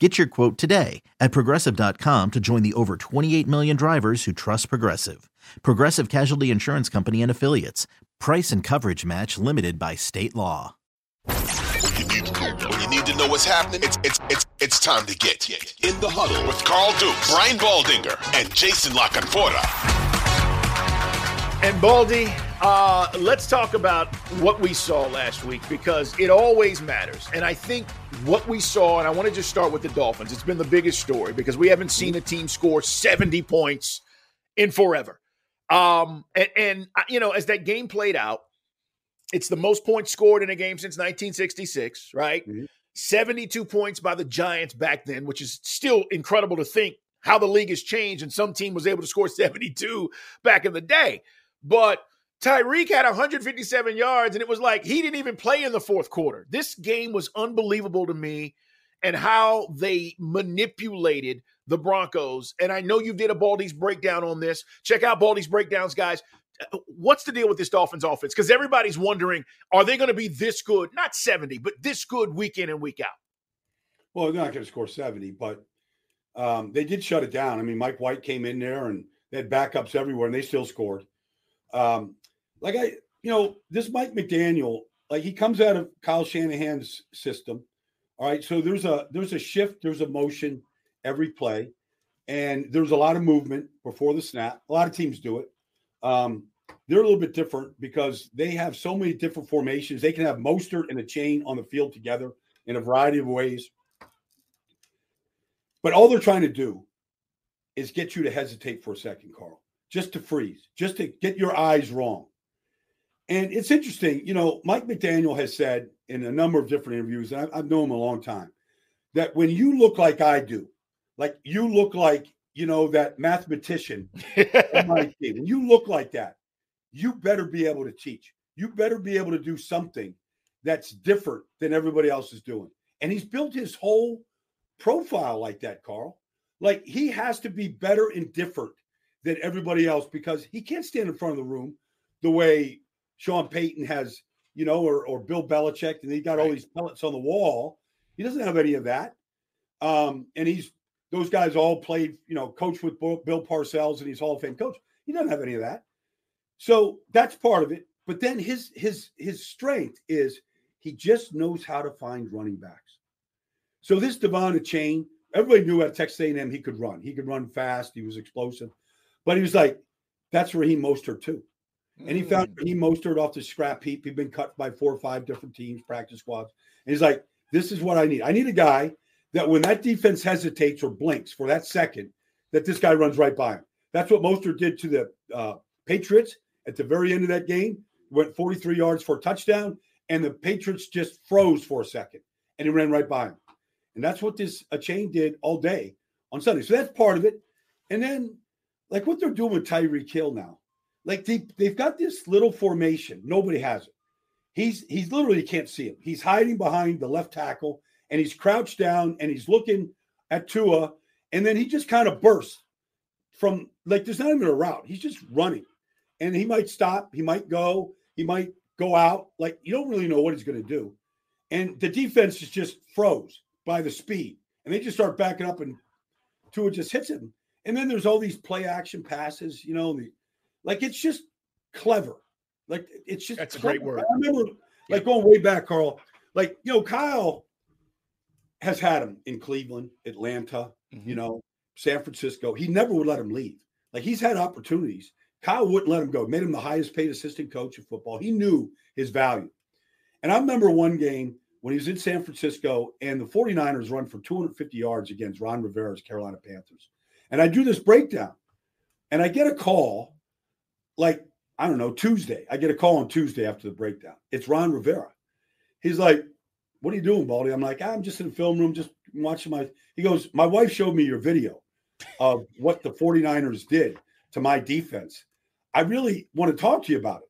Get your quote today at progressive.com to join the over 28 million drivers who trust Progressive. Progressive Casualty Insurance Company and Affiliates. Price and coverage match limited by state law. When you need, when you need to know what's happening, it's, it's, it's, it's time to get in the huddle with Carl Dukes, Brian Baldinger, and Jason La Canfora. And Baldy, uh, let's talk about what we saw last week because it always matters. And I think what we saw, and I want to just start with the Dolphins. It's been the biggest story because we haven't seen a team score 70 points in forever. Um, and, and uh, you know, as that game played out, it's the most points scored in a game since 1966, right? Mm-hmm. 72 points by the Giants back then, which is still incredible to think how the league has changed and some team was able to score 72 back in the day. But Tyreek had 157 yards, and it was like he didn't even play in the fourth quarter. This game was unbelievable to me and how they manipulated the Broncos. And I know you did a Baldy's breakdown on this. Check out Baldy's breakdowns, guys. Uh, what's the deal with this Dolphins offense? Because everybody's wondering, are they going to be this good? Not 70, but this good week in and week out. Well, they're not going to score 70, but um, they did shut it down. I mean, Mike White came in there and they had backups everywhere, and they still scored. Um, like I, you know, this Mike McDaniel, like he comes out of Kyle Shanahan's system. All right, so there's a there's a shift, there's a motion every play, and there's a lot of movement before the snap. A lot of teams do it. Um, they're a little bit different because they have so many different formations. They can have Mostert and Achane on the field together in a variety of ways. But all they're trying to do is get you to hesitate for a second, Carl just to freeze, just to get your eyes wrong. And it's interesting, you know, Mike McDaniel has said in a number of different interviews, and I've known him a long time, that when you look like I do, like you look like, you know, that mathematician, when you look like that, you better be able to teach. You better be able to do something that's different than everybody else is doing. And he's built his whole profile like that, Carl. Like he has to be better and different than everybody else because he can't stand in front of the room the way Sean Payton has, you know, or, or Bill Belichick, and he got right. all these pellets on the wall. He doesn't have any of that. Um, and he's those guys all played, you know, coach with Bill Parcells and he's Hall of Fame coach. He doesn't have any of that. So that's part of it. But then his his his strength is he just knows how to find running backs. So this De'Von Achane, everybody knew at Texas A&M he could run. He could run fast. He was explosive. But he was like, that's Raheem Mostert too. And he found mm. Raheem Mostert off the scrap heap. He'd been cut by four or five different teams, practice squads. And he's like, this is what I need. I need a guy that when that defense hesitates or blinks for that second, that this guy runs right by him. That's what Mostert did to the uh, Patriots at the very end of that game. Went 43 yards for a touchdown, and the Patriots just froze for a second, and he ran right by him. And that's what this Achane did all day on Sunday. So that's part of it. And then like what they're doing with Tyreek Hill now. Like they they've got this little formation. Nobody has it. He's he's literally can't see him. He's hiding behind the left tackle and he's crouched down and he's looking at Tua, and then he just kind of bursts from like there's not even a route. He's just running. And he might stop, he might go, he might go out. Like you don't really know what he's going to do. And the defense is just froze by the speed. And they just start backing up and Tua just hits him. And then there's all these play action passes, you know, the, like it's just clever. Like it's just that's clever. a great word. I remember like yeah. going way back, Carl. Like, you know, Kyle has had him in Cleveland, Atlanta, mm-hmm. you know, San Francisco. He never would let him leave. Like he's had opportunities. Kyle wouldn't let him go, made him the highest paid assistant coach in football. He knew his value. And I remember one game when he was in San Francisco and the 49ers run for 250 yards against Ron Rivera's Carolina Panthers. And I do this breakdown and I get a call like, I don't know, Tuesday. I get a call on Tuesday after the breakdown. It's Ron Rivera. He's like, What are you doing, Baldy? I'm like, I'm just in the film room, just watching my. He goes, My wife showed me your video of what the 49ers did to my defense. I really want to talk to you about it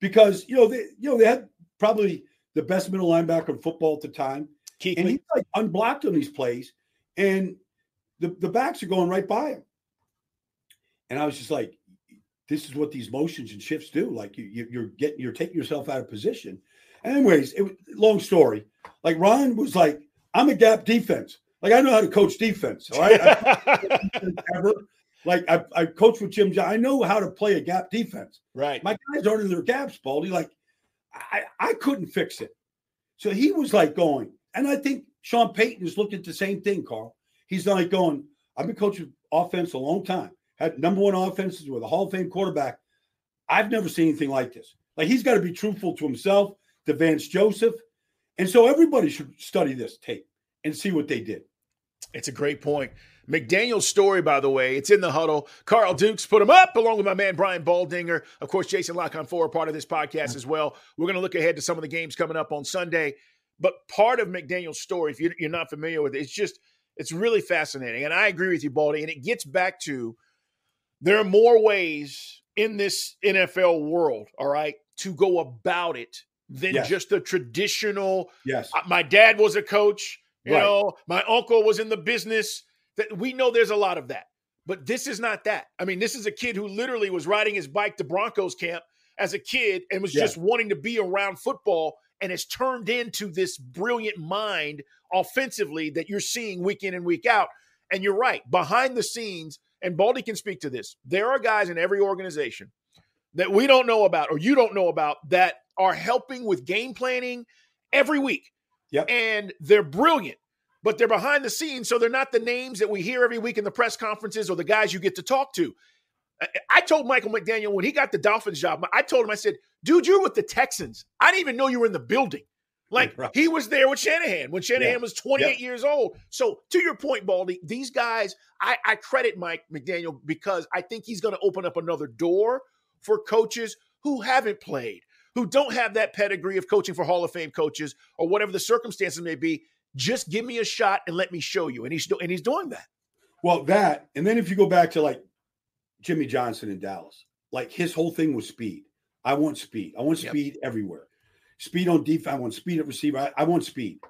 because, you know, they, you know, they had probably the best middle linebacker in football at the time. Kuechly. And he's like unblocked on these plays, and the, the backs are going right by him. And I was just like, this is what these motions and shifts do. Like you, you are getting you're taking yourself out of position. Anyways, it was long story. Like Ron was like, I'm a gap defense. Like I know how to coach defense. All right. ever. Like I, I coach with Jim John. I know how to play a gap defense. Right. My guys aren't in their gaps, Baldy. Like I, I couldn't fix it. So he was like going, and I think Sean Payton is looking at the same thing, Carl. He's like going, I've been coaching offense a long time, had number one offenses with a Hall of Fame quarterback. I've never seen anything like this. Like he's got to be truthful to himself, to Vance Joseph. And so everybody should study this tape and see what they did. It's a great point. McDaniel's story, by the way, it's in the huddle. Carl Dukes put him up along with my man Brian Baldinger. Of course, Jason Lock for a part of this podcast as well. We're going to look ahead to some of the games coming up on Sunday. But part of McDaniel's story, if you're not familiar with it, it's just it's really fascinating. And I agree with you, Baldy. And it gets back to there are more ways in this NFL world, all right, to go about it than yes. just the traditional. Yes. Uh, my dad was a coach. You right. know, my uncle was in the business. That we know there's a lot of that. But this is not that. I mean, this is a kid who literally was riding his bike to Broncos camp as a kid and was yeah. just wanting to be around football and has turned into this brilliant mind offensively that you're seeing week in and week out. And you're right, behind the scenes, and Baldy can speak to this, there are guys in every organization that we don't know about or you don't know about that are helping with game planning every week. Yep. And they're brilliant, but they're behind the scenes. So they're not the names that we hear every week in the press conferences or the guys you get to talk to. I told Michael McDaniel when he got the Dolphins job, I told him, I said, dude, you're with the Texans. I didn't even know you were in the building. Like right. he was there with Shanahan when Shanahan yeah. was 28 yep. years old. So to your point, Baldy, these guys, I, I credit Mike McDaniel because I think he's going to open up another door for coaches who haven't played, who don't have that pedigree of coaching for Hall of Fame coaches or whatever the circumstances may be. Just give me a shot and let me show you. And he's and he's doing that. Well, that and then if you go back to like Jimmy Johnson in Dallas, like his whole thing was speed. I want speed. I want speed yep. everywhere. Speed on defense. I want speed at receiver. I, I want speed.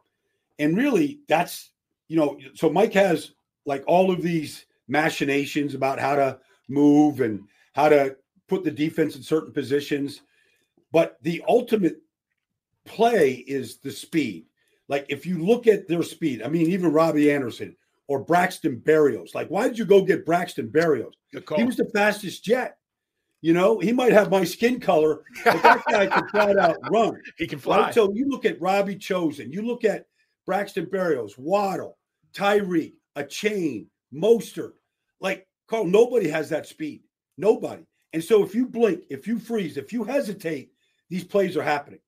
And really, that's you know. So Mike has like all of these machinations about how to move and how to put the defense in certain positions. But the ultimate play is the speed. Like if you look at their speed, I mean, even Robbie Anderson or Braxton Berrios. Like, why did you go get Braxton Berrios? He was the fastest jet. You know, he might have my skin color, but that guy can flat out run. He can fly. Right? So you look at Robbie Chosen, you look at Braxton Berrios, Waddle, Tyreek, Achane, Mostert. Like, Carl, nobody has that speed. Nobody. And so if you blink, if you freeze, if you hesitate, these plays are happening.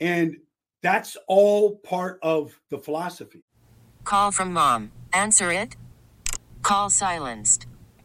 And that's all part of the philosophy. Call from mom. Answer it. Call silenced.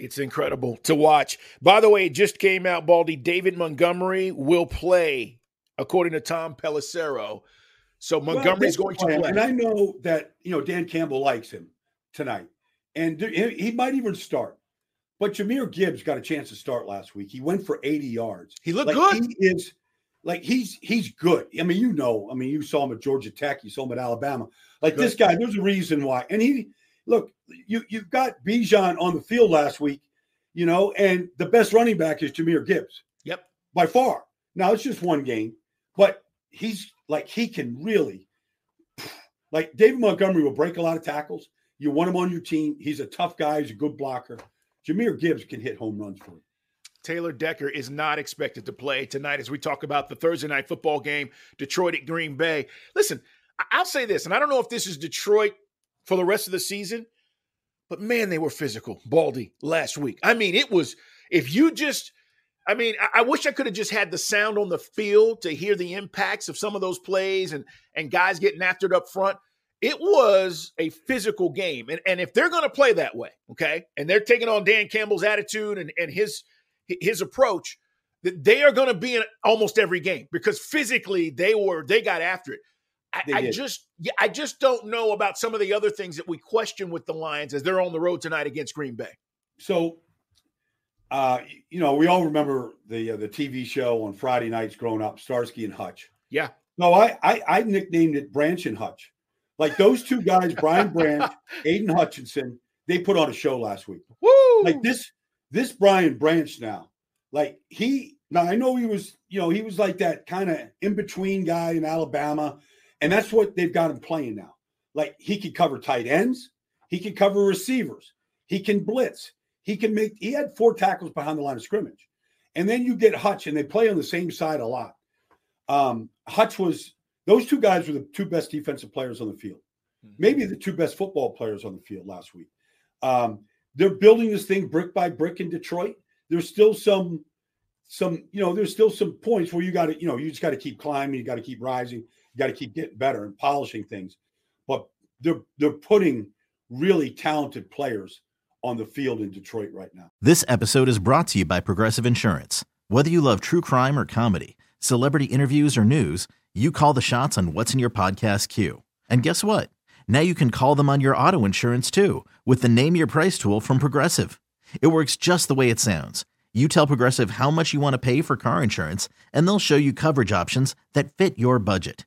It's incredible to watch. By the way, it just came out, Baldy. David Montgomery will play, according to Tom Pelissero. So Montgomery's well, going to play. And I know that, you know, Dan Campbell likes him tonight. And he might even start. But Jahmyr Gibbs got a chance to start last week. He went for 80 yards. He looked like good. He is like he's he's good. I mean, you know, I mean, you saw him at Georgia Tech, you saw him at Alabama. Like good. this guy, there's a reason why. And he look, you you've got Bijan on the field last week. you know, and the best running back is Jahmyr Gibbs. Yep. By far. Now it's just one game, but he's like he can really like David Montgomery will break a lot of tackles. You want him on your team. He's a tough guy, he's a good blocker. Jahmyr Gibbs can hit home runs for you. Taylor Decker is not expected to play tonight as we talk about the Thursday night football game, Detroit at Green Bay. Listen, I'll say this, and I don't know if this is Detroit for the rest of the season, but man, they were physical, Baldy, last week. I mean, it was, if you just, I mean, I, I wish I could have just had the sound on the field to hear the impacts of some of those plays and and guys getting after it up front. It was a physical game. And, and if they're going to play that way, okay, and they're taking on Dan Campbell's attitude and, and his his approach, that they are going to be in almost every game because physically they were they got after it. I, I just yeah, I just don't know about some of the other things that we question with the Lions as they're on the road tonight against Green Bay. So, uh, you know, we all remember the uh, the TV show on Friday nights growing up, Starsky and Hutch. Yeah. No, I, I I nicknamed it Branch and Hutch. Like those two guys, Brian Branch, Aidan Hutchinson, they put on a show last week. Woo! Like this this Brian Branch now, like he now I know he was, you know, he was like that kind of in between guy in Alabama, and that's what they've got him playing now. Like he can cover tight ends, he can cover receivers, he can blitz, he can make. He had four tackles behind the line of scrimmage, and then you get Hutch, and they play on the same side a lot. Um, Hutch was those two guys were the two best defensive players on the field, maybe the two best football players on the field last week. Um, they're building this thing brick by brick in Detroit. There's still some, some, you know, there's still some points where you got to, you know, you just got to keep climbing, you got to keep rising, you got to keep getting better and polishing things. But they're they're putting really talented players on the field in Detroit right now. This episode is brought to you by Progressive Insurance. Whether you love true crime or comedy, celebrity interviews or news, you call the shots on what's in your podcast queue. And guess what? Now you can call them on your auto insurance too with the Name Your Price tool from Progressive. It works just the way it sounds. You tell Progressive how much you want to pay for car insurance, and they'll show you coverage options that fit your budget.